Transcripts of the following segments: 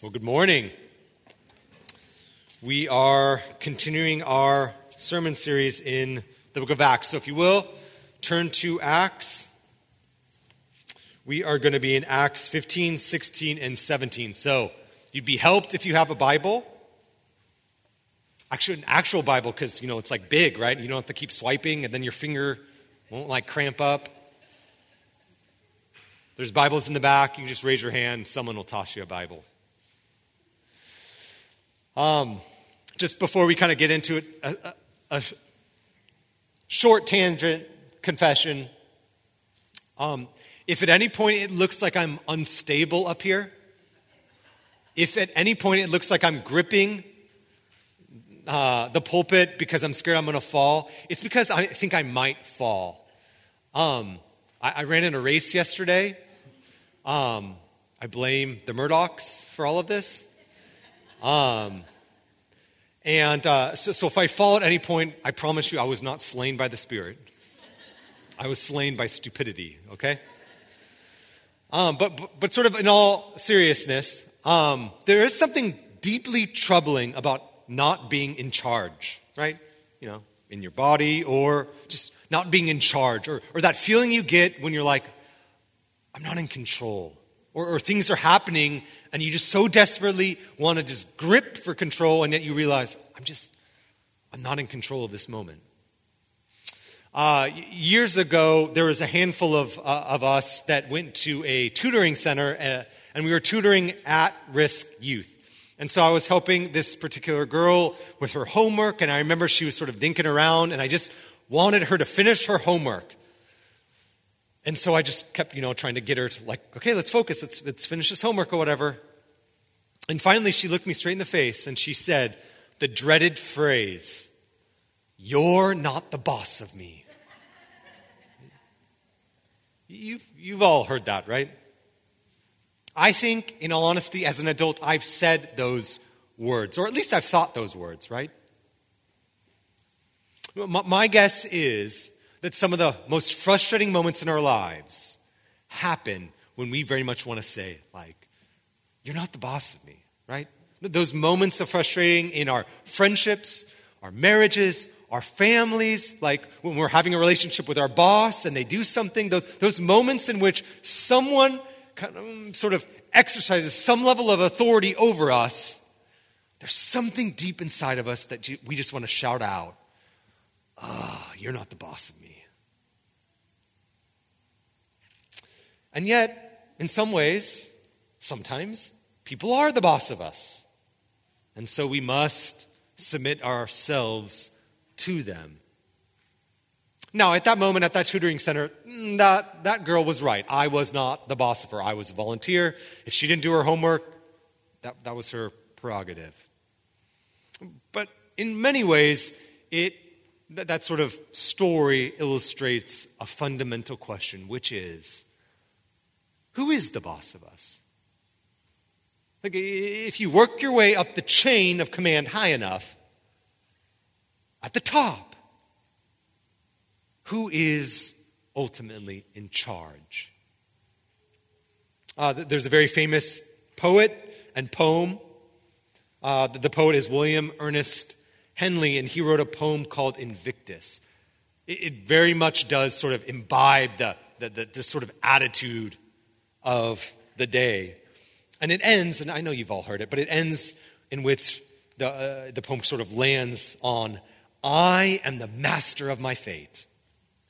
Well, good morning. We are continuing our sermon series in the book of Acts. So, if you will, turn to Acts. We are going to be in Acts 15, 16, and 17. So, you'd be helped if you have a Bible. Actually, an actual Bible, because, you know, it's like big, right? You don't have to keep swiping, and then your finger won't like cramp up. There's Bibles in the back. You can just raise your hand, someone will toss you a Bible. Um, just before we kind of get into it, a, a, a short tangent confession. Um, if at any point it looks like I'm unstable up here, if at any point it looks like I'm gripping uh, the pulpit because I'm scared I'm going to fall, it's because I think I might fall. Um, I, I, ran in a race yesterday. Um, I blame the Murdochs for all of this. Um, and uh, so, so if I fall at any point, I promise you I was not slain by the Spirit. I was slain by stupidity, okay? Um, but, but, but, sort of in all seriousness, um, there is something deeply troubling about not being in charge, right? You know, in your body or just not being in charge, or, or that feeling you get when you're like, I'm not in control or, or things are happening and you just so desperately want to just grip for control and yet you realize, I'm just, I'm not in control of this moment. Uh, years ago, there was a handful of, uh, of us that went to a tutoring center uh, and we were tutoring at risk youth. And so I was helping this particular girl with her homework, and I remember she was sort of dinking around, and I just wanted her to finish her homework. And so I just kept, you know, trying to get her to like, okay, let's focus, let's, let's finish this homework or whatever. And finally, she looked me straight in the face and she said the dreaded phrase, You're not the boss of me. You've, you've all heard that, right? I think, in all honesty, as an adult, I've said those words, or at least I've thought those words, right? My guess is that some of the most frustrating moments in our lives happen when we very much want to say, like, you're not the boss of me, right? Those moments of frustrating in our friendships, our marriages, our families, like when we're having a relationship with our boss and they do something, those, those moments in which someone kind of, mm, sort of exercises some level of authority over us, there's something deep inside of us that we just want to shout out, Ah, oh, you're not the boss of me. And yet, in some ways, sometimes, people are the boss of us. And so we must submit ourselves to them. Now, at that moment, at that tutoring center, mm, that, that girl was right. I was not the boss of her. I was a volunteer. If she didn't do her homework, that, that was her prerogative. But in many ways, it, that, that sort of story illustrates a fundamental question, which is who is the boss of us? Like, if you work your way up the chain of command high enough, at the top, who is ultimately in charge? Uh, there's a very famous poet and poem. Uh, the, poet is William Ernest Henley, and he wrote a poem called Invictus. It, it very much does sort of imbibe the, the, the, the sort of attitude of the day. And it ends, and I know you've all heard it, but it ends in which the, uh, the poem sort of lands on I am the master of my fate.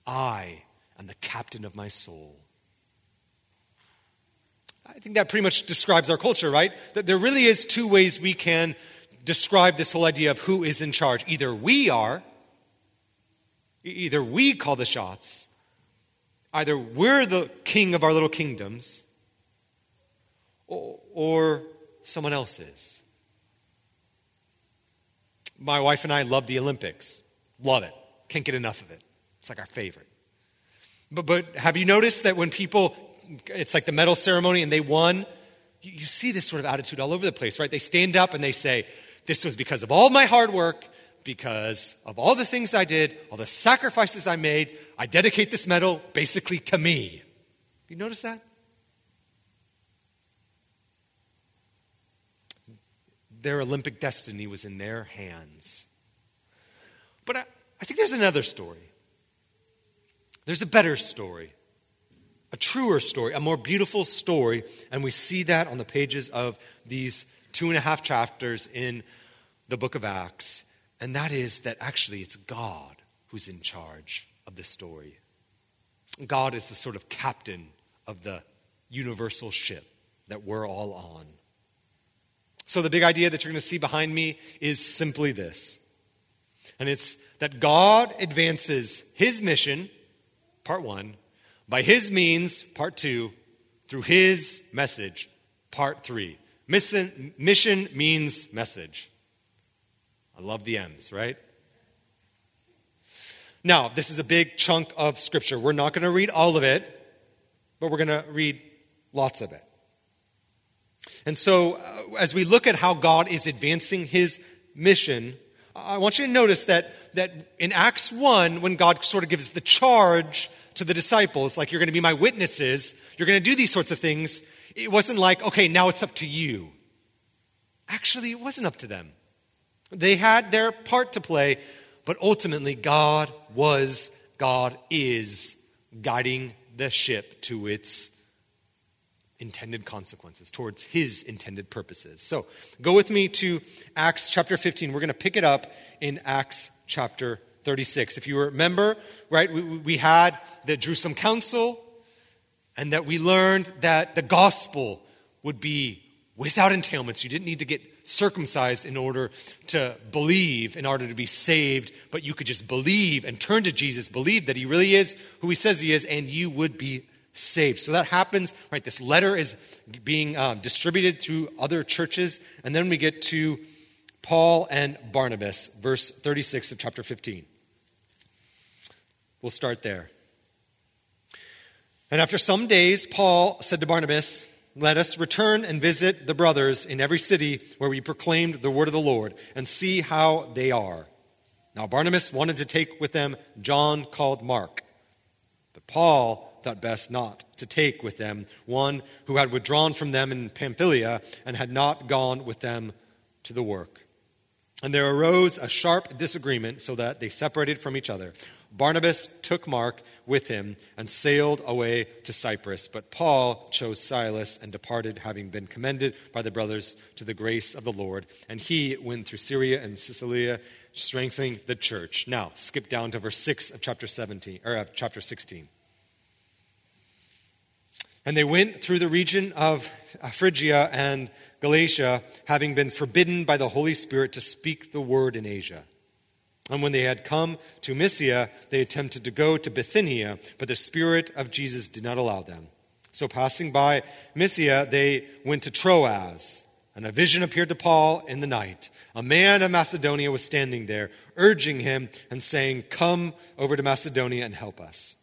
I am the captain of my soul. I think that pretty much describes our culture, right? That there really is two ways we can describe this whole idea of who is in charge. Either we are, either we call the shots, either we're the king of our little kingdoms, or, or someone else is. My wife and I love the Olympics. Love it. Can't get enough of it. It's like our favorite. But, but have you noticed that when people, it's like the medal ceremony and they won, you, you see this sort of attitude all over the place, right? They stand up and they say, This was because of all my hard work, because of all the things I did, all the sacrifices I made. I dedicate this medal basically to me. You notice that? their Olympic destiny was in their hands. But I, I think there's another story. There's a better story, a truer story, a more beautiful story, and we see that on the pages of these two and a half chapters in the book of Acts, and that is that actually it's God who's in charge of the story. God is the sort of captain of the universal ship that we're all on. So, the big idea that you're going to see behind me is simply this. And it's that God advances his mission, part one, by his means, part two, through his message, part three. Mission, mission means message. I love the M's, right? Now, this is a big chunk of scripture. We're not going to read all of it, but we're going to read lots of it. And so, uh, as we look at how God is advancing his mission, I want you to notice that, that in Acts 1, when God sort of gives the charge to the disciples, like, you're going to be my witnesses, you're going to do these sorts of things, it wasn't like, okay, now it's up to you. Actually, it wasn't up to them. They had their part to play, but ultimately, God was, God is guiding the ship to its intended consequences, towards his intended purposes. So go with me to Acts chapter 15. We're going to pick it up in Acts chapter 36. If you remember, right, we, we had the Jerusalem Council, and that we learned that the gospel would be without entailments. You didn't need to get circumcised in order to believe, in order to be saved, but you could just believe and turn to Jesus, believe that he really is who he says he is, and you would be saved. So that happens, right? This letter is being um, distributed to other churches. And then we get to Paul and Barnabas, verse 36 of chapter 15. We'll start there. And after some days, Paul said to Barnabas, Let us return and visit the brothers in every city where we proclaimed the word of the Lord and see how they are. Now, Barnabas wanted to take with them John called Mark. But Paul thought best not to take with them one who had withdrawn from them in Pamphylia and had not gone with them to the work. And there arose a sharp disagreement so that they separated from each other. Barnabas took Mark with him and sailed away to Cyprus, but Paul chose Silas and departed, having been commended by the brothers to the grace of the Lord. And he went through Syria and Cilicia, strengthening the church. Now, skip down to verse 6 of chapter 17 or of chapter 16. And they went through the region of Phrygia and Galatia, having been forbidden by the Holy Spirit to speak the word in Asia. And when they had come to Mysia, they attempted to go to Bithynia, but the Spirit of Jesus did not allow them. So, passing by Mysia, they went to Troas. And a vision appeared to Paul in the night. A man of Macedonia was standing there, urging him and saying, Come over to Macedonia and help us.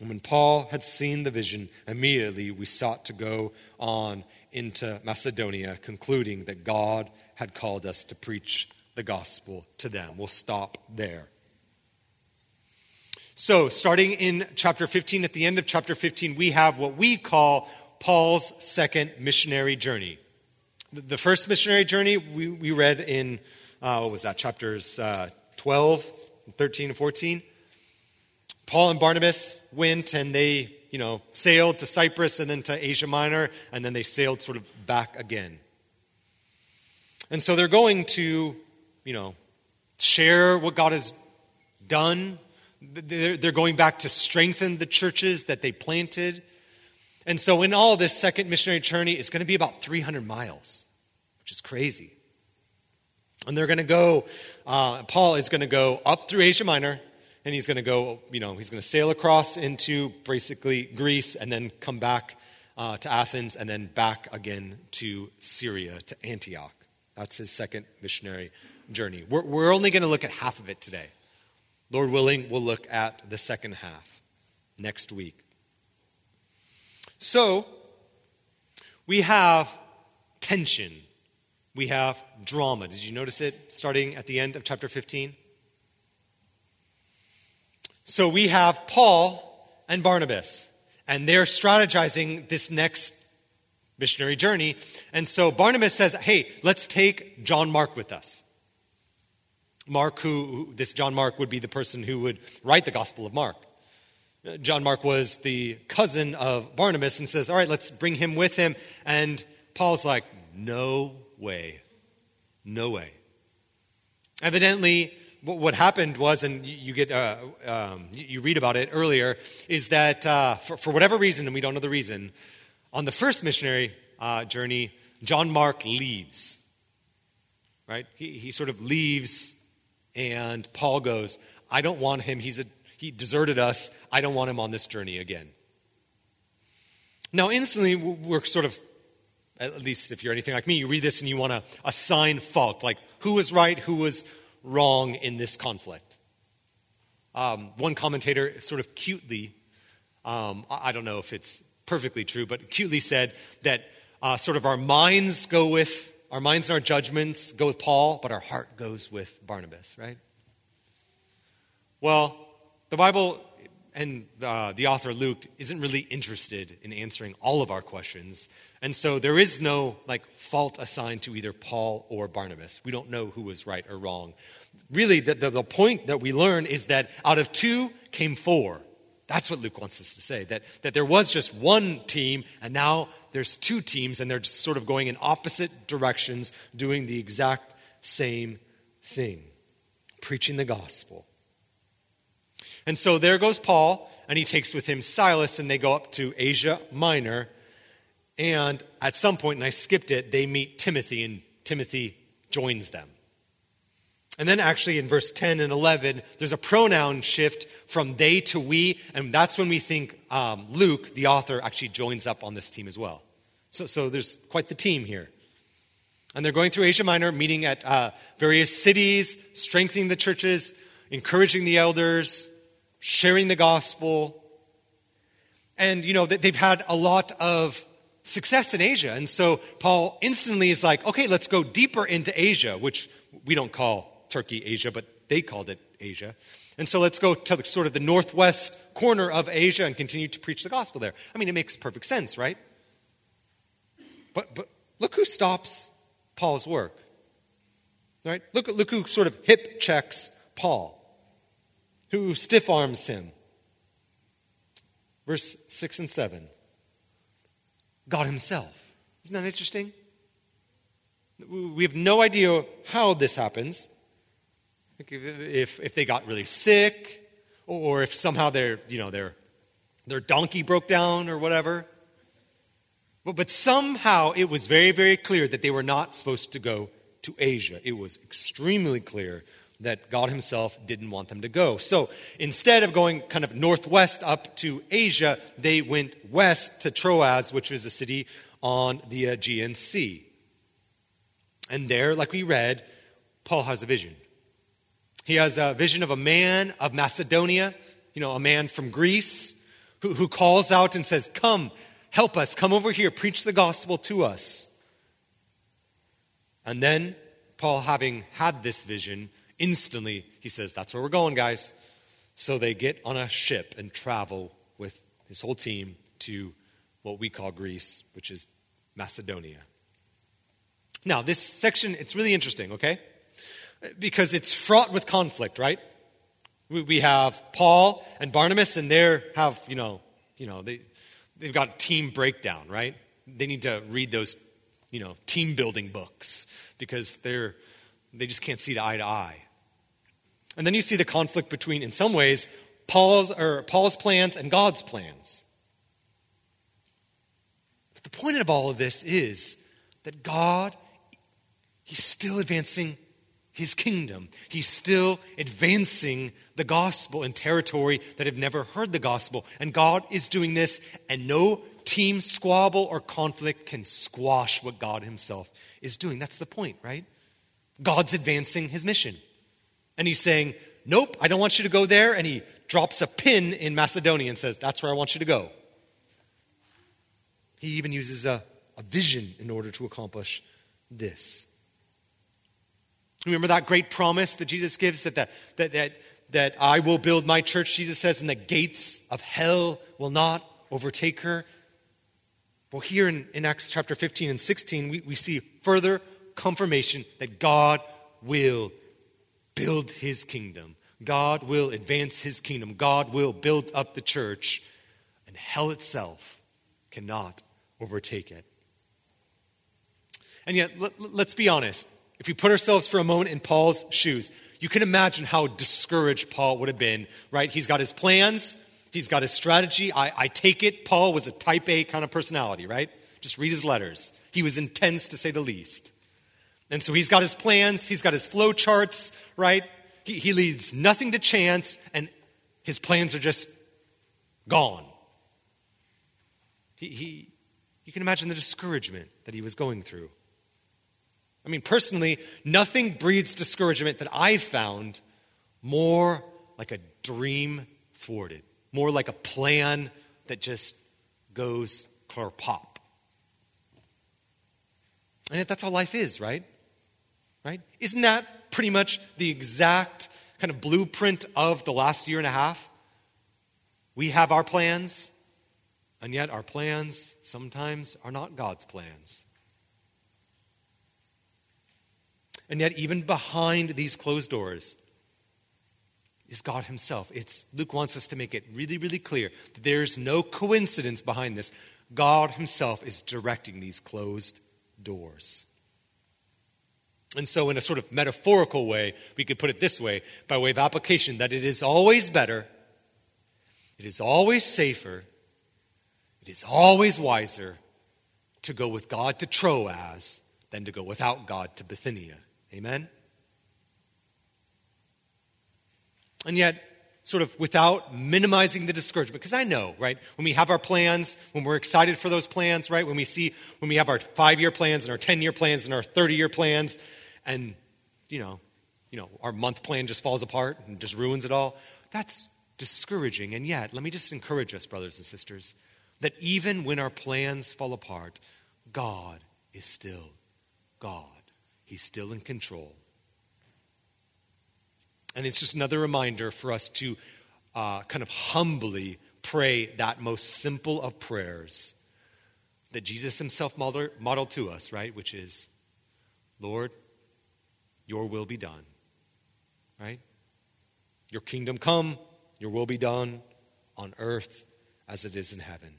And when Paul had seen the vision, immediately we sought to go on into Macedonia, concluding that God had called us to preach the gospel to them. We'll stop there. So, starting in chapter 15, at the end of chapter 15, we have what we call Paul's second missionary journey. The first missionary journey we, we read in, uh, what was that, chapters uh, 12, 13, and 14. Paul and Barnabas went and they, you know, sailed to Cyprus and then to Asia Minor, and then they sailed sort of back again. And so they're going to, you know, share what God has done. They're going back to strengthen the churches that they planted. And so, in all, this second missionary journey is going to be about 300 miles, which is crazy. And they're going to go, uh, Paul is going to go up through Asia Minor and he's going to go, you know, he's going to sail across into basically Greece and then come back uh, to Athens and then back again to Syria, to Antioch. That's his second missionary journey. We're, we're only going to look at half of it today. Lord willing, we'll look at the second half next week. So, we have tension. We have drama. Did you notice it starting at the end of chapter 15? So we have Paul and Barnabas, and they're strategizing this next missionary journey. And so Barnabas says, hey, let's take John Mark with us. Mark, who, this John Mark would be the person who would write the Gospel of Mark. John Mark was the cousin of Barnabas and says, All right, let's bring him with him. And Paul's like, No way. No way. Evidently, what happened was, and you get uh, um, you read about it earlier, is that uh, for, for, whatever reason, and we don't know the reason, on the first missionary uh, journey, John Mark leaves. Right? He, he sort of leaves, and Paul goes, I don't want him. He's a he deserted us. I don't want him on this journey again. Now, instantly, we're sort of, at least if you're anything like me, you read this and you want to assign fault. Like, who was right, who was wrong in this conflict? Um, one commentator sort of cutely, um, I don't know if it's perfectly true, but cutely said that uh, sort of our minds go with, our minds and our judgments go with Paul, but our heart goes with Barnabas, right? Well, the Bible and uh, the author Luke isn't really interested in answering all of our questions. And so there is no like fault assigned to either Paul or Barnabas. We don't know who was right or wrong. Really, the, the, the point that we learn is that out of two came four. That's what Luke wants us to say. That, that there was just one team, and now there's two teams, and they're sort of going in opposite directions, doing the exact same thing preaching the gospel. And so there goes Paul, and he takes with him Silas, and they go up to Asia Minor. And at some point, and I skipped it, they meet Timothy, and Timothy joins them. And then, actually, in verse 10 and 11, there's a pronoun shift from they to we, and that's when we think um, Luke, the author, actually joins up on this team as well. So, so there's quite the team here. And they're going through Asia Minor, meeting at uh, various cities, strengthening the churches, encouraging the elders, sharing the gospel. And, you know, they've had a lot of success in Asia. And so Paul instantly is like, okay, let's go deeper into Asia, which we don't call Turkey Asia, but they called it Asia. And so let's go to sort of the northwest corner of Asia and continue to preach the gospel there. I mean, it makes perfect sense, right? But, but look who stops Paul's work. Right? Look, look who sort of hip checks Paul who stiff arms him. Verse 6 and 7. God Himself. Isn't that interesting? We have no idea how this happens. If, if they got really sick, or if somehow their, you know, their, their donkey broke down or whatever. But, somehow it was very, very clear that they were not supposed to go to Asia. It was extremely clear that God Himself didn't want them to go. So instead of going kind of northwest up to Asia, they went west to Troas, which was a city on the Aegean Sea. And there, like we read, Paul has a vision. He has a vision of a man of Macedonia, you know, a man from Greece, who, who calls out and says, Come, help us, come over here, preach the gospel to us. And then, Paul, having had this vision, Instantly, he says, That's where we're going, guys. So they get on a ship and travel with his whole team to what we call Greece, which is Macedonia. Now, this section, it's really interesting, okay? Because it's fraught with conflict, right? We have Paul and Barnabas, and they have, you know, you know, they, they've got team breakdown, right? They need to read those, you know, team building books because they're, they just can't see eye to eye. And then you see the conflict between, in some ways, Paul's, or Paul's plans and God's plans. But the point of all of this is that God, He's still advancing His kingdom. He's still advancing the gospel in territory that have never heard the gospel. And God is doing this, and no team squabble or conflict can squash what God Himself is doing. That's the point, right? God's advancing His mission. And he's saying, Nope, I don't want you to go there. And he drops a pin in Macedonia and says, That's where I want you to go. He even uses a, a vision in order to accomplish this. Remember that great promise that Jesus gives that, the, that, that, that I will build my church, Jesus says, and the gates of hell will not overtake her? Well, here in, in Acts chapter 15 and 16, we, we see further confirmation that God will build his kingdom. God will advance his kingdom. God will build up the church, and hell itself cannot overtake it. And yet, let, us be honest. If we put ourselves for a moment in Paul's shoes, you can imagine how discouraged Paul would have been, right? He's got his plans, he's got his strategy. I, I take it Paul was a type A kind of personality, right? Just read his letters. He was intense to say the least. And so he's got his plans, he's got his flow charts, right? He, he leads nothing to chance, and his plans are just gone. He, he, you can imagine the discouragement that he was going through. I mean, personally, nothing breeds discouragement that I've found more like a dream thwarted, more like a plan that just goes clear pop. And that's how life is, right? Right? Isn't that pretty much the exact kind of blueprint of the last year and a half? We have our plans, and yet our plans sometimes are not God's plans. And yet, even behind these closed doors is God Himself. It's, Luke wants us to make it really, really clear that there's no coincidence behind this. God Himself is directing these closed doors. And so, in a sort of metaphorical way, we could put it this way by way of application that it is always better, it is always safer, it is always wiser to go with God to Troas than to go without God to Bithynia. Amen? And yet, sort of without minimizing the discouragement, because I know, right, when we have our plans, when we're excited for those plans, right, when we see, when we have our five year plans and our 10 year plans and our 30 year plans, and, you know, you know, our month plan just falls apart and just ruins it all, that's discouraging. And yet, let me just encourage us, brothers and sisters, that even when our plans fall apart, God is still God. He's still in control. And it's just another reminder for us to uh, kind of humbly pray that most simple of prayers that Jesus himself modeled, modeled to us, right? Which is, Lord, your will be done, right? Your kingdom come, your will be done on earth as it is in heaven.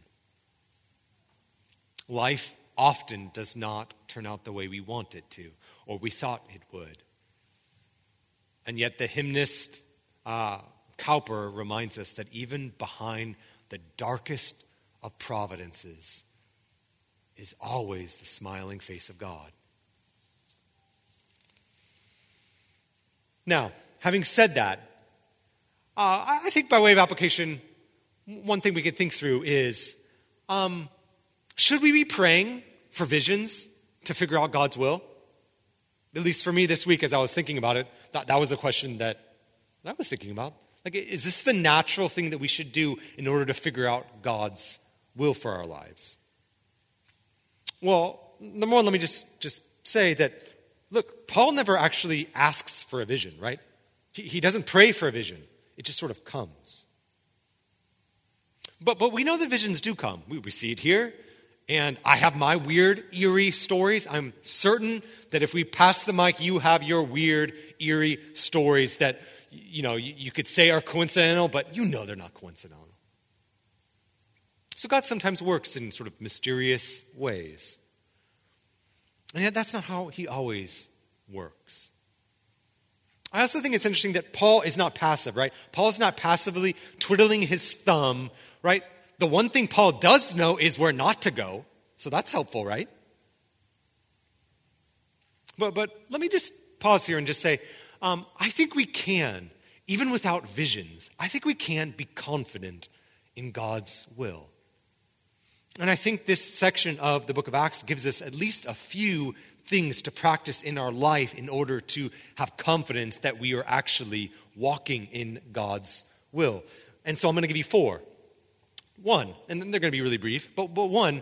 Life often does not turn out the way we want it to or we thought it would. And yet, the hymnist uh, Cowper reminds us that even behind the darkest of providences is always the smiling face of God. Now, having said that, uh, I think by way of application, one thing we can think through is um, should we be praying for visions to figure out God's will? At least for me this week, as I was thinking about it, that, that was a question that I was thinking about. Like, is this the natural thing that we should do in order to figure out God's will for our lives? Well, number one, let me just, just say that, look, Paul never actually asks for a vision, right? He, he doesn't pray for a vision, it just sort of comes. But, but we know that visions do come. We, we see it here. And I have my weird, eerie stories. I'm certain that if we pass the mic, you have your weird, eerie stories that, you know, you, could say are coincidental, but you know they're not coincidental. So God sometimes works in sort of mysterious ways. And yet that's not how he always works. I also think it's interesting that Paul is not passive, right? Paul is not passively twiddling his thumb, right? The one thing Paul does know is where not to go. So that's helpful, right? But, but let me just pause here and just say um, I think we can, even without visions, I think we can be confident in God's will. And I think this section of the book of Acts gives us at least a few things to practice in our life in order to have confidence that we are actually walking in God's will. And so I'm going to give you four. One, and they're going to be really brief, but, but one,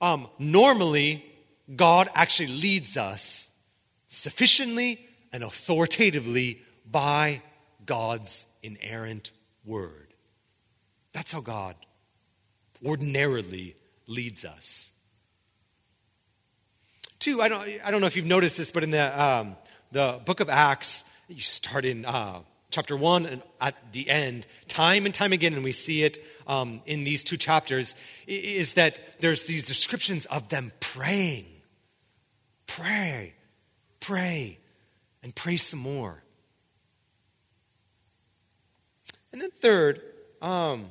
um, normally God actually leads us sufficiently and authoritatively by God's inerrant word. That's how God ordinarily leads us. Two, I don't, I don't know if you've noticed this, but in the, um, the book of Acts, you start in uh, chapter 1 and at the end, time and time again, and we see it um, in these two chapters, is that there's these descriptions of them praying. Pray, pray, and pray some more. And then, third, um,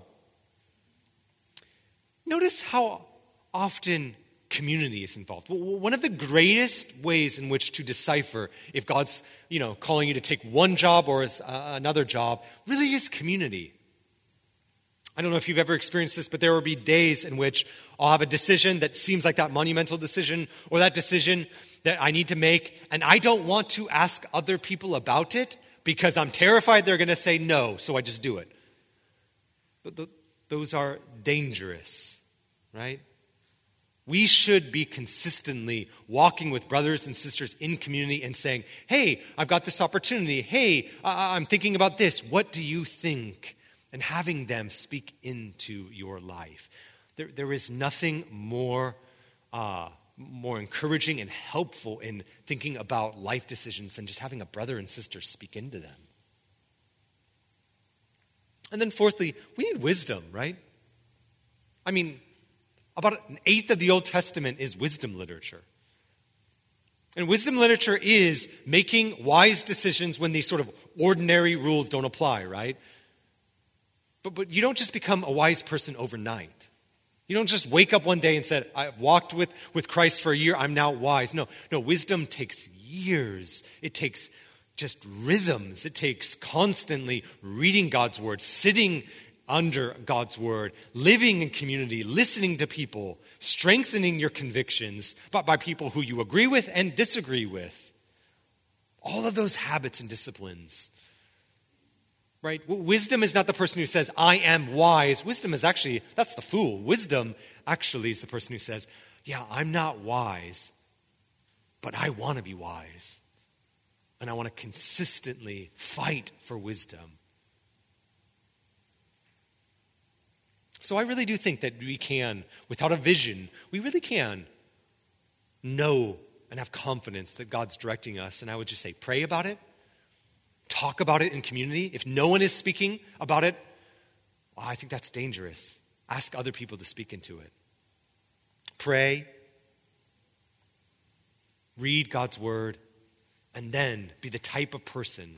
notice how often community is involved. One of the greatest ways in which to decipher if God's, you know, calling you to take one job or uh, another job really is community. I don't know if you've ever experienced this, but there will be days in which I'll have a decision that seems like that monumental decision or that decision that I need to make, and I don't want to ask other people about it because I'm terrified they're going to say no, so I just do it. But those are dangerous, right? We should be consistently walking with brothers and sisters in community and saying, Hey, I've got this opportunity. Hey, I'm thinking about this. What do you think? And having them speak into your life. There, there is nothing more, uh, more encouraging and helpful in thinking about life decisions than just having a brother and sister speak into them. And then, fourthly, we need wisdom, right? I mean, about an eighth of the Old Testament is wisdom literature. And wisdom literature is making wise decisions when these sort of ordinary rules don't apply, right? But, but you don't just become a wise person overnight. You don't just wake up one day and say, I've walked with, with Christ for a year, I'm now wise. No, no, wisdom takes years. It takes just rhythms. It takes constantly reading God's word, sitting under God's word, living in community, listening to people, strengthening your convictions but by people who you agree with and disagree with. All of those habits and disciplines. Right? Wisdom is not the person who says, I am wise. Wisdom is actually, that's the fool. Wisdom actually is the person who says, Yeah, I'm not wise, but I want to be wise. And I want to consistently fight for wisdom. So I really do think that we can, without a vision, we really can know and have confidence that God's directing us. And I would just say, pray about it, talk about it in community. If no one is speaking about it, well, I think that's dangerous. Ask other people to speak into it. Pray, read God's word, and then be the type of person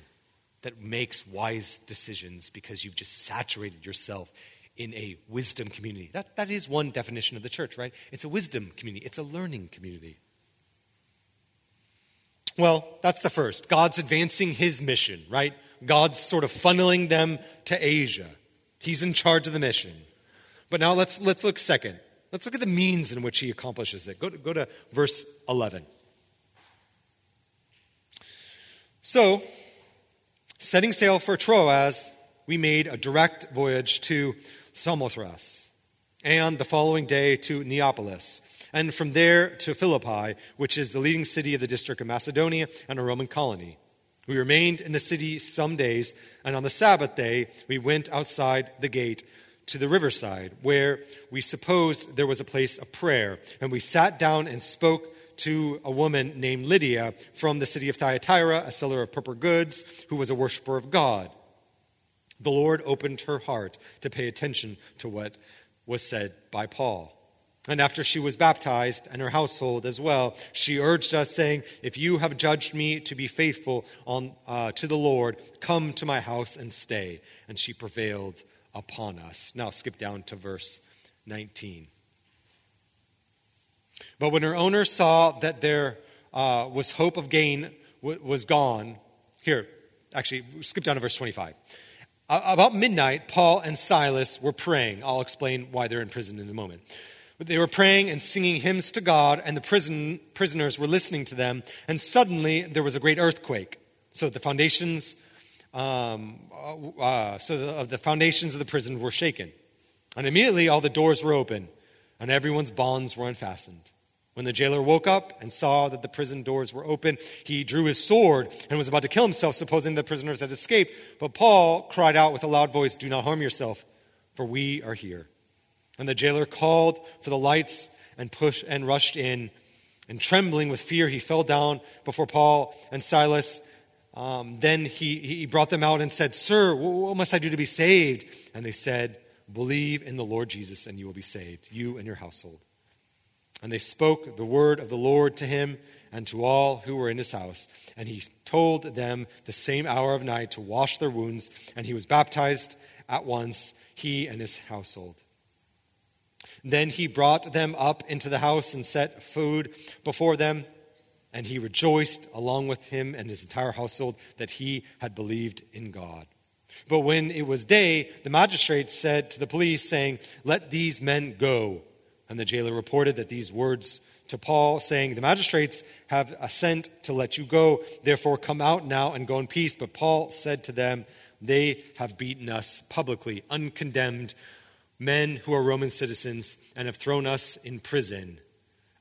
that makes wise decisions because you've just saturated yourself in a wisdom community. That, that is one definition of the church, right? It's a wisdom community, it's a learning community. Well, that's the first. God's advancing his mission, right? God's sort of funneling them to Asia. He's in charge of the mission. But now let's, let's look second. Let's look at the means in which he accomplishes it. Go to, go to verse 11. So, setting sail for Troas, we made a direct voyage to Samothrace, and the following day to Neapolis, and from there to Philippi, which is the leading city of the district of Macedonia and a Roman colony. We remained in the city some days, and on the Sabbath day we went outside the gate to the riverside, where we supposed there was a place of prayer, and we sat down and spoke to a woman named Lydia from the city of Thyatira, a seller of purple goods, who was a worshiper of God the Lord opened her heart to pay attention to what was said by Paul. And after she was baptized, and her household as well, she urged us, saying, If you have judged me to be faithful on, uh, to the Lord, come to my house and stay. And she prevailed upon us. Now skip down to verse 19. But when her owner saw that there uh, was hope of gain w- was gone, here, actually, skip down to verse 25. About midnight, Paul and Silas were praying. I'll explain why they're in prison in a moment. But they were praying and singing hymns to God, and the prison, prisoners were listening to them. And suddenly there was a great earthquake. So the foundations, um, uh, so the, the foundations of the prison were shaken. And immediately all the doors were open, and everyone's bonds were unfastened. When the jailer woke up and saw that the prison doors were open, he drew his sword and was about to kill himself, supposing the prisoners had escaped. But Paul cried out with a loud voice, Do not harm yourself, for we are here. And the jailer called for the lights and pushed and rushed in. And trembling with fear, he fell down before Paul and Silas. Um, then he, he brought them out and said, Sir, what must I do to be saved? And they said, Believe in the Lord Jesus, and you will be saved, you and your household. And they spoke the word of the Lord to him and to all who were in his house. And he told them the same hour of night to wash their wounds, and he was baptized at once, he and his household. Then he brought them up into the house and set food before them. And he rejoiced along with him and his entire household that he had believed in God. But when it was day, the magistrates said to the police, saying, Let these men go. And the jailer reported that these words to Paul, saying, The magistrates have assent to let you go. Therefore, come out now and go in peace. But Paul said to them, They have beaten us publicly, uncondemned men who are Roman citizens, and have thrown us in prison.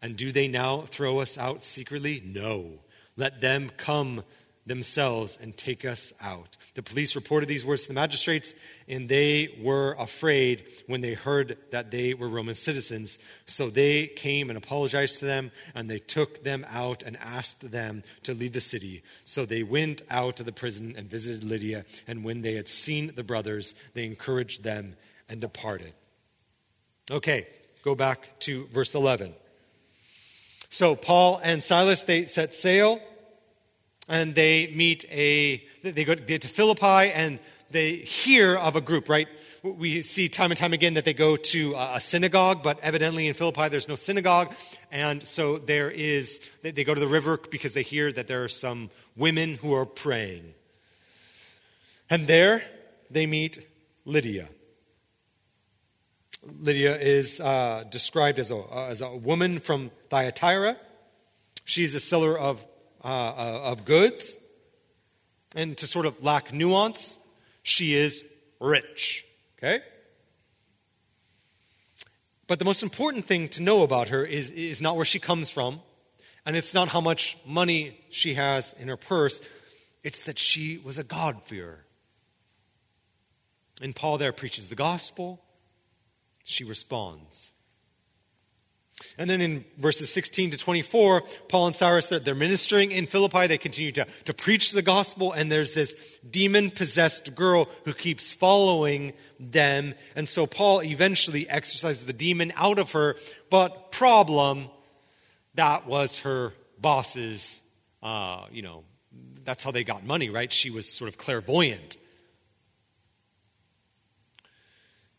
And do they now throw us out secretly? No. Let them come themselves and take us out. The police reported these words to the magistrates, and they were afraid when they heard that they were Roman citizens. So they came and apologized to them, and they took them out and asked them to leave the city. So they went out of the prison and visited Lydia, and when they had seen the brothers, they encouraged them and departed. Okay, go back to verse 11. So Paul and Silas, they set sail and they meet a, they go to Philippi and they hear of a group, right? We see time and time again that they go to a synagogue, but evidently in Philippi there's no synagogue. And so there is, they go to the river because they hear that there are some women who are praying. And there they meet Lydia. Lydia is uh, described as a, as a woman from Thyatira. She's a seller of, uh, uh, of goods. And to sort of lack nuance, she is rich. Okay? But the most important thing to know about her is, is not where she comes from, and it's not how much money she has in her purse, it's that she was a God-fearer. And Paul there preaches the gospel, she responds. And then in verses 16 to 24, Paul and Silas, they're, they're ministering in Philippi. They continue to, to preach the gospel, and there's this demon possessed girl who keeps following them. And so Paul eventually exorcises the demon out of her. But, problem, that was her boss's, uh, you know, that's how they got money, right? She was sort of clairvoyant.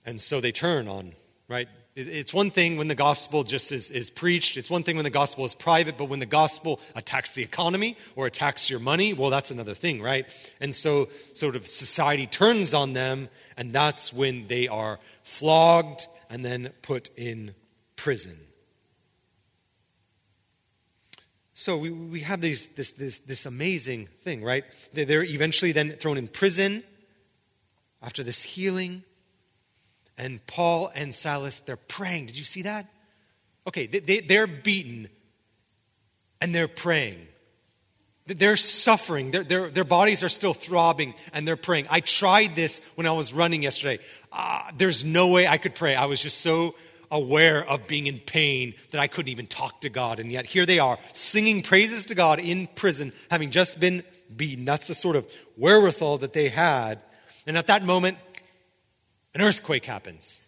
And so they turn on, right? It's one thing when the gospel just is, is preached. It's one thing when the gospel is private, but when the gospel attacks the economy or attacks your money, well, that's another thing, right? And so, sort of, society turns on them, and that's when they are flogged and then put in prison. So we, we have these, this, this, this amazing thing, right? They're eventually then thrown in prison after this healing. And Paul and Silas, they're praying. Did you see that? Okay, they, they're beaten and they're praying. They're suffering. Their, their, their bodies are still throbbing and they're praying. I tried this when I was running yesterday. Uh, there's no way I could pray. I was just so aware of being in pain that I couldn't even talk to God. And yet here they are singing praises to God in prison, having just been beaten. That's the sort of wherewithal that they had. And at that moment, an earthquake happens.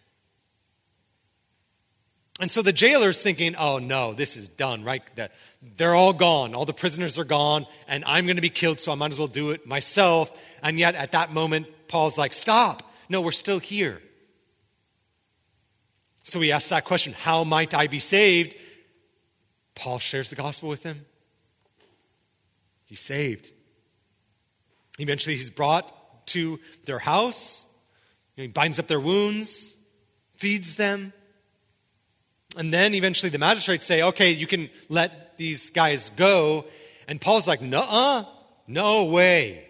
And so the jailer's thinking, oh no, this is done, right? They're all gone. All the prisoners are gone, and I'm going to be killed, so I might as well do it myself. And yet at that moment, Paul's like, stop. No, we're still here. So he asks that question How might I be saved? Paul shares the gospel with him. He's saved. Eventually, he's brought to their house. He binds up their wounds, feeds them. And then eventually the magistrates say, okay, you can let these guys go. And Paul's like, no, uh, no way.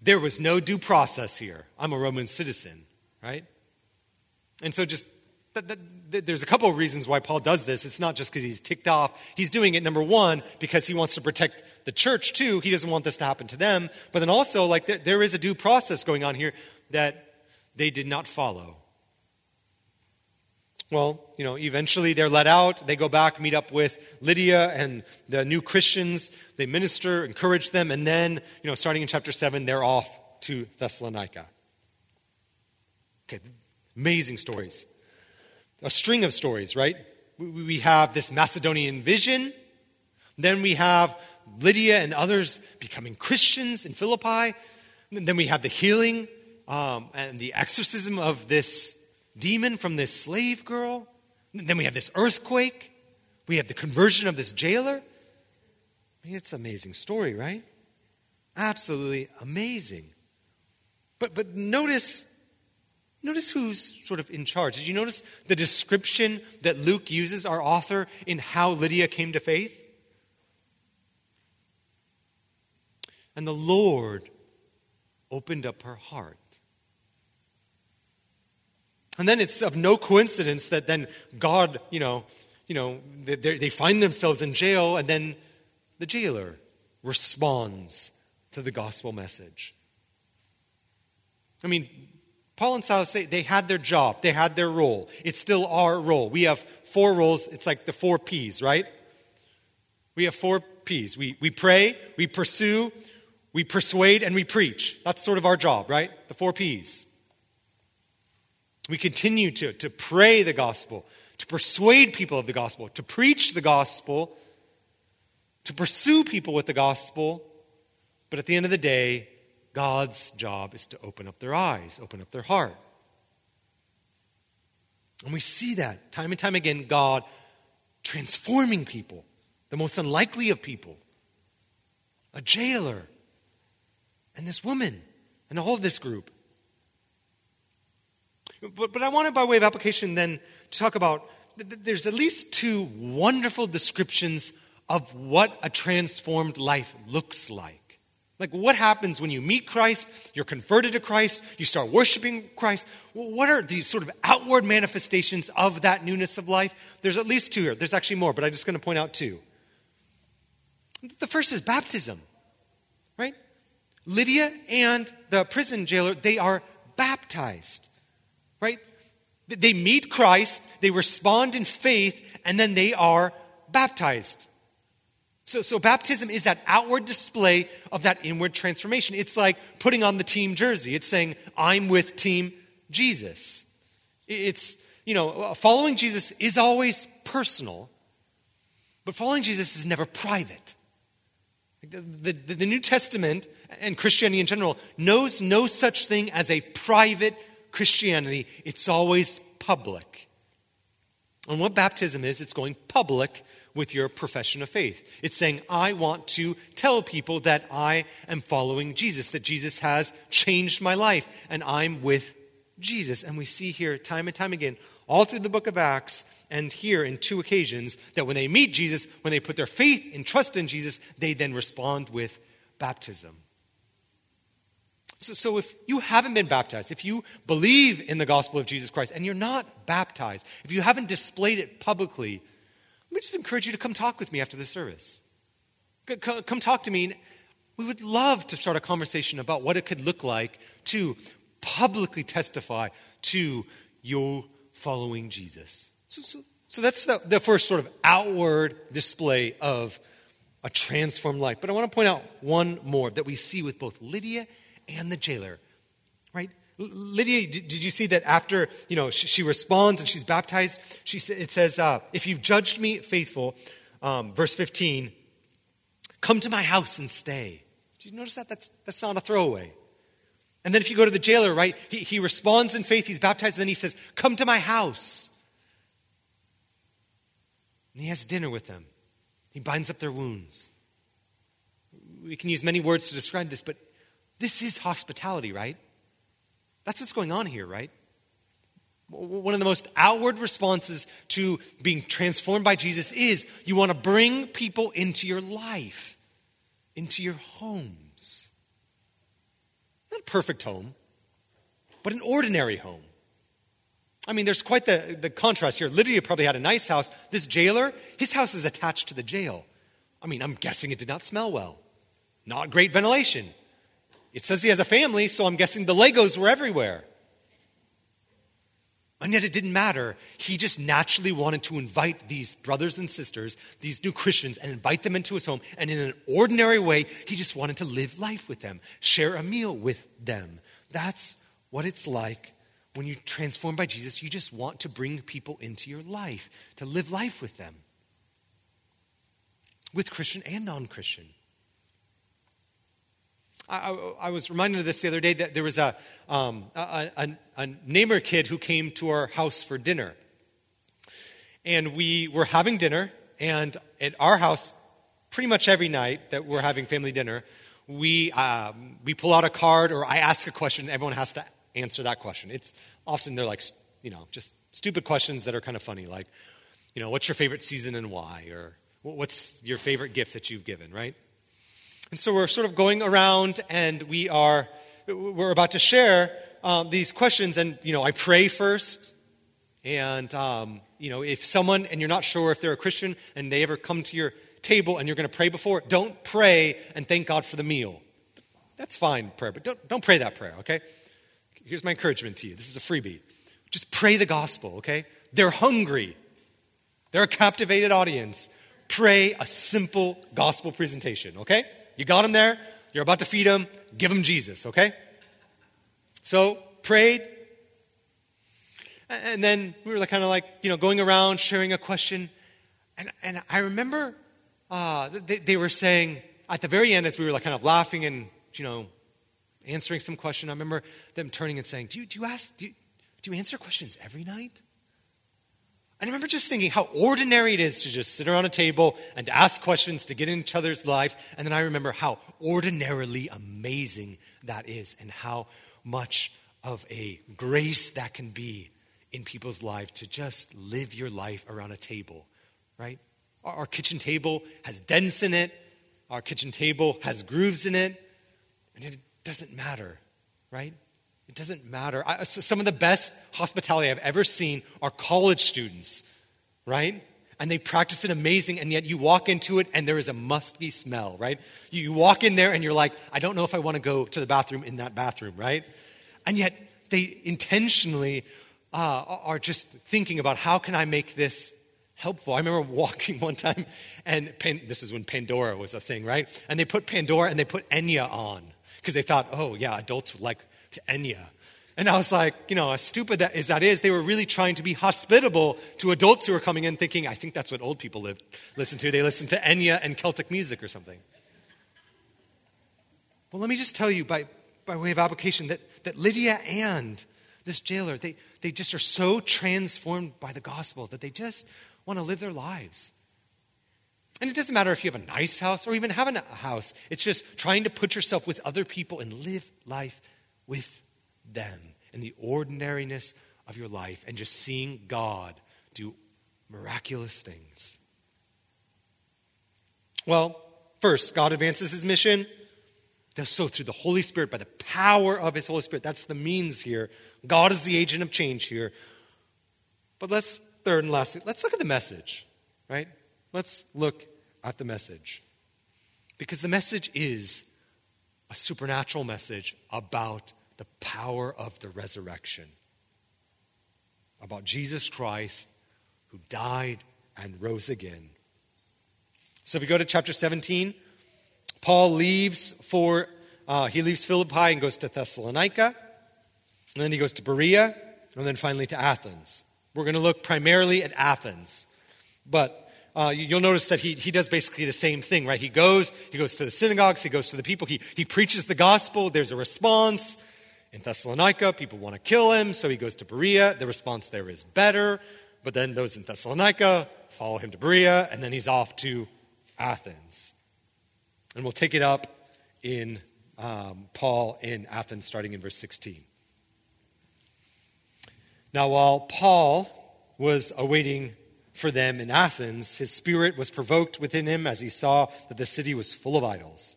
There was no due process here. I'm a Roman citizen, right? And so just there's a couple of reasons why Paul does this. It's not just because he's ticked off. He's doing it, number one, because he wants to protect the church, too. He doesn't want this to happen to them. But then also, like, there, there is a due process going on here that they did not follow. Well, you know, eventually they're let out. They go back, meet up with Lydia and the new Christians. They minister, encourage them, and then, you know, starting in chapter 7, they're off to Thessalonica. Okay, amazing stories. A string of stories, right? We have this Macedonian vision. Then we have Lydia and others becoming Christians in Philippi. Then we have the healing um, and the exorcism of this demon from this slave girl. Then we have this earthquake. We have the conversion of this jailer. I mean, it's an amazing story, right? Absolutely amazing. But, but notice, notice who's sort of in charge. Did you notice the description that Luke uses, our author, in how Lydia came to faith? And the Lord opened up her heart. And then it's of no coincidence that then God, you know, you know, they, they find themselves in jail, and then the jailer responds to the gospel message. I mean, Paul and Silas say they had their job, they had their role. It's still our role. We have four roles. It's like the four P's, right? We have four P's. We, we pray, we pursue, we persuade, and we preach. That's sort of our job, right? The four P's. We continue to, to pray the gospel, to persuade people of the gospel, to preach the gospel, to pursue people with the gospel. But at the end of the day, God's job is to open up their eyes, open up their heart. And we see that time and time again God transforming people, the most unlikely of people, a jailer, and this woman, and all of this group. But, but I wanted, by way of application, then to talk about there's at least two wonderful descriptions of what a transformed life looks like. Like, what happens when you meet Christ, you're converted to Christ, you start worshiping Christ? What are these sort of outward manifestations of that newness of life? There's at least two here. There's actually more, but I'm just going to point out two. The first is baptism, right? Lydia and the prison jailer, they are baptized, right? They meet Christ, they respond in faith, and then they are baptized. So, so baptism is that outward display of that inward transformation. It's like putting on the team jersey. It's saying, I'm with team Jesus. It's, you know, uh, following Jesus is always personal, but following Jesus is never private. The, the, the, New Testament and Christianity in general knows no such thing as a private Christianity. It's always public. And what baptism is, it's going public with your profession of faith. It's saying, I want to tell people that I am following Jesus, that Jesus has changed my life, and I'm with Jesus. And we see here time and time again, all through the book of Acts, and here in two occasions, that when they meet Jesus, when they put their faith and trust in Jesus, they then respond with baptism. So, so, if you haven't been baptized, if you believe in the gospel of Jesus Christ and you're not baptized, if you haven't displayed it publicly, let me just encourage you to come talk with me after the service. Come talk to me. We would love to start a conversation about what it could look like to publicly testify to your following Jesus. So, so, so that's the, the first sort of outward display of a transformed life. But I want to point out one more that we see with both Lydia and the jailer, right? Lydia, did you see that after you know she, responds and she's baptized? She it says, uh, "If you've judged me faithful," um, verse fifteen, "Come to my house and stay." Did you notice that? That's that's not a throwaway. And then if you go to the jailer, right, he, he responds in faith. He's baptized, and then he says, "Come to my house." And he has dinner with them. He binds up their wounds. We can use many words to describe this, but this is hospitality, right? That's what's going on here, right? One of the most outward responses to being transformed by Jesus is you want to bring people into your life, into your homes. Not a perfect home, but an ordinary home. I mean, there's quite the, the contrast here. Lydia probably had a nice house. This jailer, his house is attached to the jail. I mean, I'm guessing it did not smell well. Not great ventilation. It says he has a family, so I'm guessing the Legos were everywhere. And yet it didn't matter. He just naturally wanted to invite these brothers and sisters, these new Christians, and invite them into his home. And in an ordinary way, he just wanted to live life with them, share a meal with them. That's what it's like when you're transformed by Jesus. You just want to bring people into your life, to live life with them, with Christian and non Christian. I, I, was reminded of this the other day that there was a, um, a, a, a neighbor kid who came to our house for dinner. And we were having dinner, and at our house, pretty much every night that we're having family dinner, we, um, we pull out a card or I ask a question, and everyone has to answer that question. It's often they're like, you know, just stupid questions that are kind of funny, like, you know, what's your favorite season and why? Or what's your favorite gift that you've given, right? And so we're sort of going around and we are, we're about to share um, these questions. And, you know, I pray first. And, um, you know, if someone, and you're not sure if they're a Christian and they ever come to your table and you're going to pray before, don't pray and thank God for the meal. That's fine prayer, but don't, don't pray that prayer, okay? Here's my encouragement to you. This is a freebie. Just pray the gospel, okay? They're hungry. They're a captivated audience. Pray a simple gospel presentation, okay? You got him there. You're about to feed him. Give him Jesus, okay? So, prayed. And then we were kind of like, you know, going around sharing a question. And, and I remember uh, they, they were saying at the very end, as we were like kind of laughing and, you know, answering some question, I remember them turning and saying, Do you, do you ask, do you, do you answer questions every night? I remember just thinking how ordinary it is to just sit around a table and ask questions, to get in each other's lives. And then I remember how ordinarily amazing that is and how much of a grace that can be in people's lives to just live your life around a table, right? Our, kitchen table has dents in it, our kitchen table has grooves in it, and it doesn't matter, right? It doesn't matter. I, some of the best hospitality I've ever seen are college students, right? And they practice it amazing, and yet you walk into it and there is a musty smell, right? You, you walk in there and you're like, I don't know if I want to go to the bathroom in that bathroom, right? And yet they intentionally uh, are just thinking about how can I make this helpful. I remember walking one time, and Pan- this is when Pandora was a thing, right? And they put Pandora and they put Enya on because they thought, oh, yeah, adults would like Enya. And I was like, you know, as stupid that, as that is, they were really trying to be hospitable to adults who were coming in thinking, I think that's what old people live, listen to. They listen to Enya and Celtic music or something. Well, let me just tell you by, by way of application that, that Lydia and this jailer, they, they just are so transformed by the gospel that they just want to live their lives. And it doesn't matter if you have a nice house or even have a house, it's just trying to put yourself with other people and live life with them in the ordinariness of your life and just seeing God do miraculous things. Well, first, God advances his mission, does so through the Holy Spirit by the power of his Holy Spirit. That's the means here. God is the agent of change here. But let's, third and lastly, let's look at the message, right? Let's look at the message. Because the message is a supernatural message about the power of the resurrection. About Jesus Christ who died and rose again. So if we go to chapter 17, Paul leaves for, uh, he leaves Philippi and goes to Thessalonica, and then he goes to Berea, and then finally to Athens. We're going to look primarily at Athens. But uh, you'll notice that he, he does basically the same thing, right? He goes, he goes to the synagogues, he goes to the people, he, he preaches the gospel, there's a response, in Thessalonica, people want to kill him, so he goes to Berea. The response there is better, but then those in Thessalonica follow him to Berea, and then he's off to Athens. And we'll take it up in um, Paul in Athens, starting in verse 16. Now, while Paul was awaiting for them in Athens, his spirit was provoked within him as he saw that the city was full of idols.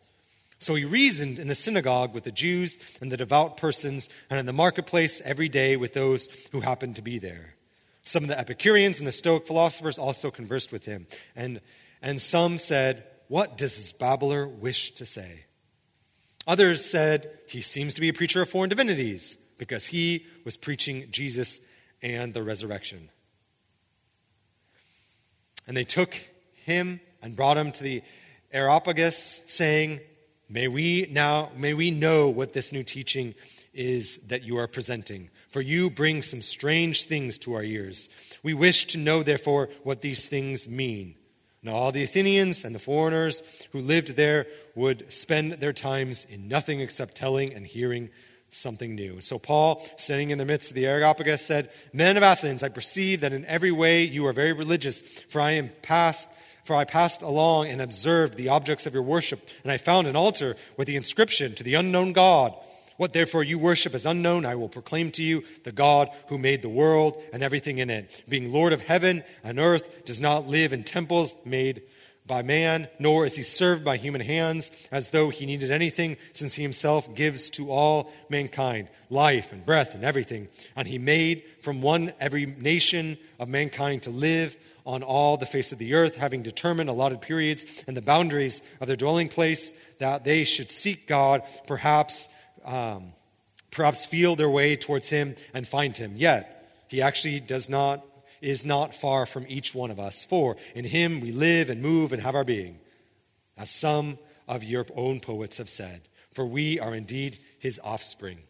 So he reasoned in the synagogue with the Jews and the devout persons, and in the marketplace every day with those who happened to be there. Some of the Epicureans and the Stoic philosophers also conversed with him, and, and some said, What does this babbler wish to say? Others said, He seems to be a preacher of foreign divinities, because he was preaching Jesus and the resurrection. And they took him and brought him to the Areopagus, saying, May we now may we know what this new teaching is that you are presenting. For you bring some strange things to our ears. We wish to know, therefore, what these things mean. Now, all the Athenians and the foreigners who lived there would spend their times in nothing except telling and hearing something new. So, Paul, standing in the midst of the Areopagus, said, Men of Athens, I perceive that in every way you are very religious, for I am past. For I passed along and observed the objects of your worship, and I found an altar with the inscription to the unknown God. What therefore you worship as unknown, I will proclaim to you the God who made the world and everything in it. Being Lord of heaven and earth, does not live in temples made by man, nor is he served by human hands as though he needed anything, since he himself gives to all mankind life and breath and everything. And he made from one every nation of mankind to live on all the face of the earth, having determined allotted periods and the boundaries of their dwelling place, that they should seek God, perhaps, um, perhaps feel their way towards Him and find Him. Yet He actually does not is not far from each one of us. For in Him we live and move and have our being, as some of your own poets have said. For we are indeed His offspring.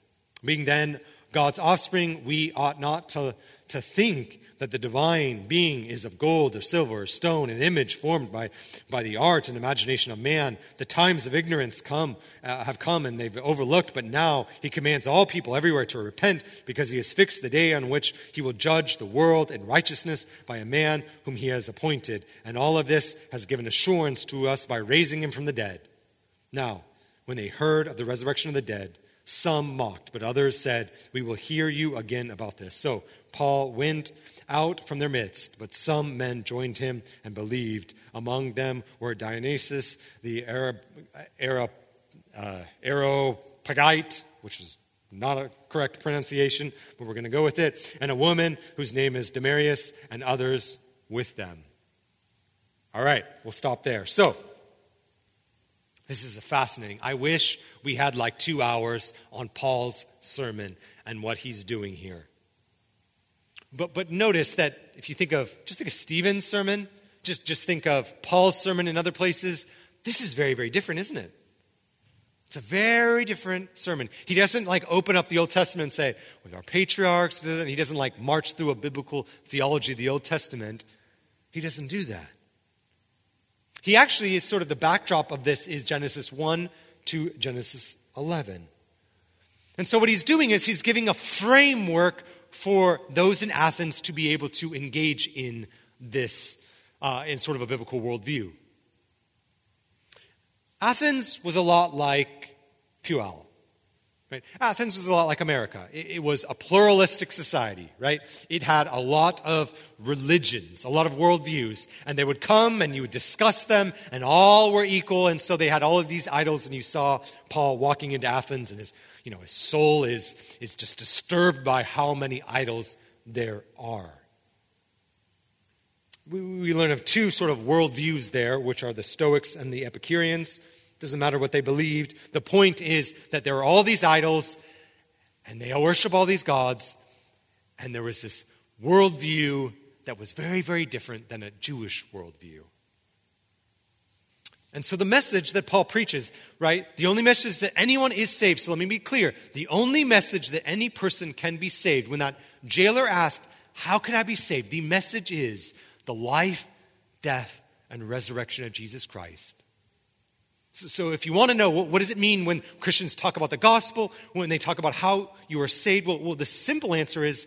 Being then God's offspring, we ought not to, to think that the divine being is of gold or silver or stone, an image formed by, by the art and imagination of man. The times of ignorance come, uh, have come and they've overlooked, but now he commands all people everywhere to repent because he has fixed the day on which he will judge the world in righteousness by a man whom he has appointed. And all of this has given assurance to us by raising him from the dead. Now, when they heard of the resurrection of the dead, some mocked, but others said, We will hear you again about this. So Paul went out from their midst, but some men joined him and believed. Among them were Dionysius, the Arab, Arab, uh, Areopagite, which is not a correct pronunciation, but we're going to go with it, and a woman whose name is Damaris, and others with them. All right, we'll stop there. So, this is fascinating. I wish we had like two hours on Paul's sermon and what he's doing here. But, but notice that if you think of, just think of Stephen's sermon, just, just think of Paul's sermon in other places, this is very, very different, isn't it? It's a very different sermon. He doesn't like open up the Old Testament and say, with our patriarchs, and he doesn't like march through a biblical theology of the Old Testament. He doesn't do that. He actually is sort of the backdrop of this is Genesis 1 to Genesis 11. And so what he's doing is he's giving a framework for those in Athens to be able to engage in this, uh, in sort of a biblical worldview. Athens was a lot like Puyallup. Right? Athens was a lot like America. It, it, was a pluralistic society, right? It had a lot of religions, a lot of worldviews, and they would come and you would discuss them, and all were equal, and so they had all of these idols, and you saw Paul walking into Athens, and his you know, his soul is, is just disturbed by how many idols there are. We, we learn of two sort of worldviews there, which are the Stoics and the Epicureans. Doesn't matter what they believed. The point is that there are all these idols, and they worship all these gods, and there was this worldview that was very, very different than a Jewish worldview. And so the message that Paul preaches, right? The only message that anyone is saved. So let me be clear. The only message that any person can be saved, when that jailer asked, How can I be saved? The message is the life, death, and resurrection of Jesus Christ. So, so if you want to know what, what, does it mean when Christians talk about the gospel, when they talk about how you are saved, well, well the simple answer is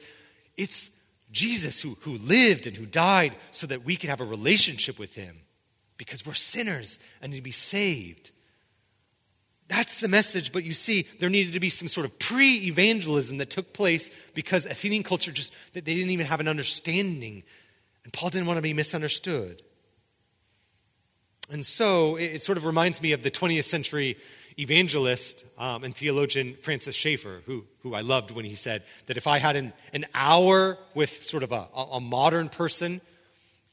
it's Jesus who, who lived and who died so that we can have a relationship with him because we're sinners and need to be saved. That's the message, but you see, there needed to be some sort of pre evangelism that took place because Athenian culture just, they didn't even have an understanding, and Paul didn't want to be misunderstood. And so it, sort of reminds me of the 20th century evangelist um, and theologian Francis Schaeffer, who, who I loved when he said that if I had an, an hour with sort of a, a modern person,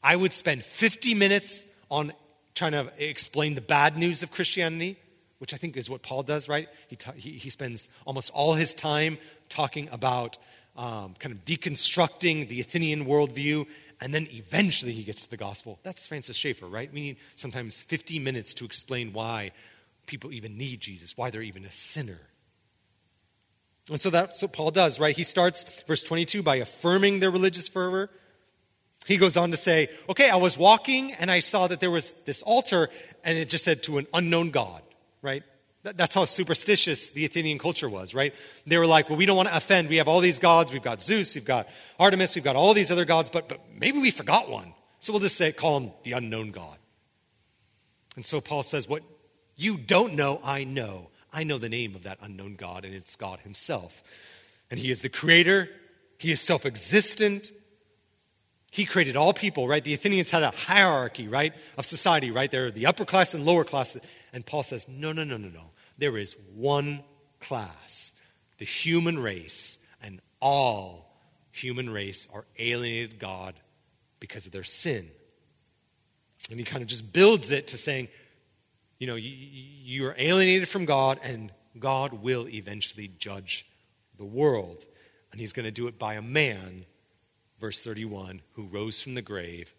I would spend 50 minutes on trying to explain the bad news of Christianity, which I think is what Paul does, right? He, ta- he, he spends almost all his time talking about um, kind of deconstructing the Athenian worldview, and then eventually he gets to the gospel. That's Francis Schaeffer, right? We need sometimes 50 minutes to explain why people even need Jesus, why they're even a sinner. And so that's what Paul does, right? He starts, verse 22, by affirming their religious fervor. He goes on to say, okay, I was walking and I saw that there was this altar and it just said to an unknown God, right? That's how superstitious the Athenian culture was, right? They were like, well, we don't want to offend. We have all these gods. We've got Zeus, we've got Artemis, we've got all these other gods, but, but maybe we forgot one. So we'll just say, call him the unknown God. And so Paul says, what you don't know, I know. I know the name of that unknown God, and it's God Himself. And He is the creator, He is self existent. He created all people, right? The Athenians had a hierarchy, right, of society, right? There are the upper class and lower class. And Paul says, no, no, no, no, no. There is one class, the human race, and all human race are alienated God because of their sin. And he kind of just builds it to saying, you know, you, you are alienated from God, and God will eventually judge the world. And he's going to do it by a man, verse 31, who rose from the grave,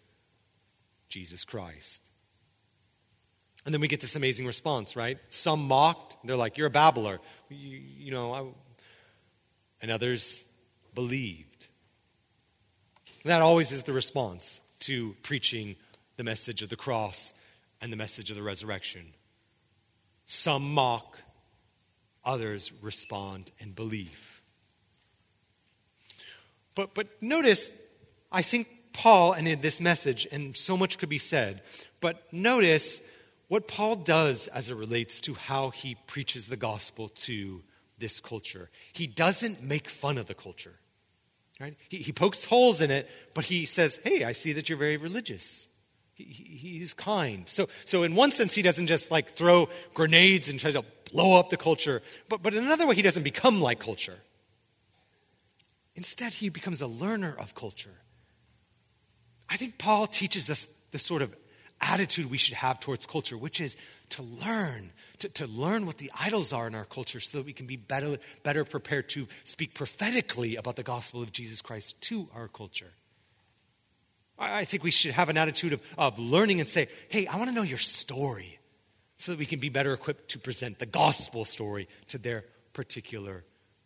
Jesus Christ. And then we get this amazing response, right? Some mocked. They're like, You're a babbler. You, you know, I... and others believed. And that always is the response to preaching the message of the cross and the message of the resurrection. Some mock, others respond in belief. But, but notice, I think Paul, and in this message, and so much could be said, but notice what Paul does as it relates to how he preaches the gospel to this culture. He doesn't make fun of the culture. Right? He, he pokes holes in it, but he says, Hey, I see that you're very religious. He, he's kind. So, so in one sense, he doesn't just like throw grenades and try to blow up the culture. But, but in another way, he doesn't become like culture. Instead, he becomes a learner of culture. I think Paul teaches us the sort of attitude we should have towards culture, which is to learn, to, to learn what the idols are in our culture so that we can be better, better prepared to speak prophetically about the gospel of Jesus Christ to our culture. I think we should have an attitude of, of learning and say, hey, I want to know your story so that we can be better equipped to present the gospel story to their particular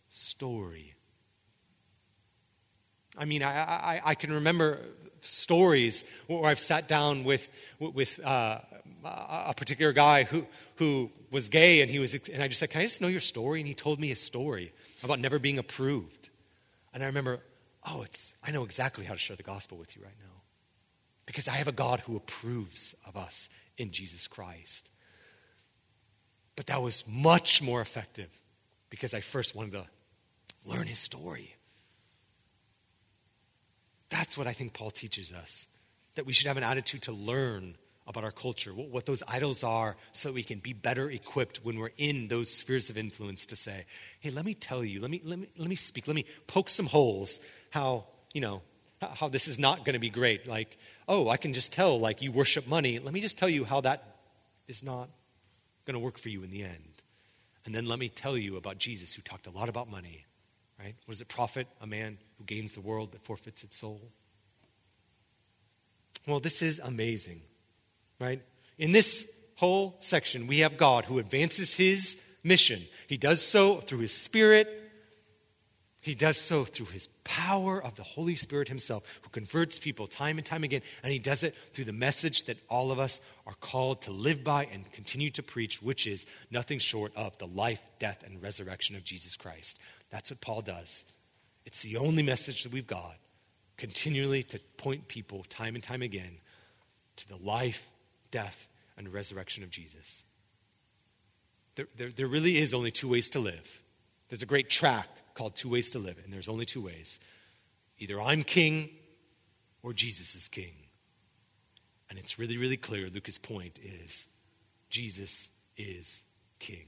story. I mean, I, I, I can remember stories where I've sat down with, with uh, a particular guy who, who was gay, and, he was, and I just said, Can I just know your story? And he told me a story about never being approved. And I remember, oh, it's, I know exactly how to share the gospel with you right now because I have a God who approves of us in Jesus Christ. But that was much more effective because I first wanted to learn his story. That's what I think Paul teaches us that we should have an attitude to learn about our culture, what, those idols are, so that we can be better equipped when we're in those spheres of influence to say, hey, let me tell you, let me, let me, let me speak, let me poke some holes how, you know, how this is not going to be great. Like, oh, I can just tell, like, you worship money. Let me just tell you how that is not going to work for you in the end. And then let me tell you about Jesus, who talked a lot about money, right? What does it profit a man who gains the world but forfeits its soul? Well, this is amazing, right? In this whole section, we have God who advances his mission. He does so through his Spirit he does so through his power of the Holy Spirit himself, who converts people time and time again. And he does it through the message that all of us are called to live by and continue to preach, which is nothing short of the life, death, and resurrection of Jesus Christ. That's what Paul does. It's the only message that we've got, continually to point people time and time again to the life, death, and resurrection of Jesus. There, there, there really is only two ways to live. There's a great track called Two Ways to Live, and there's only two ways. Either I'm king or Jesus is king. And it's really, really clear. Lucas' point is Jesus is king.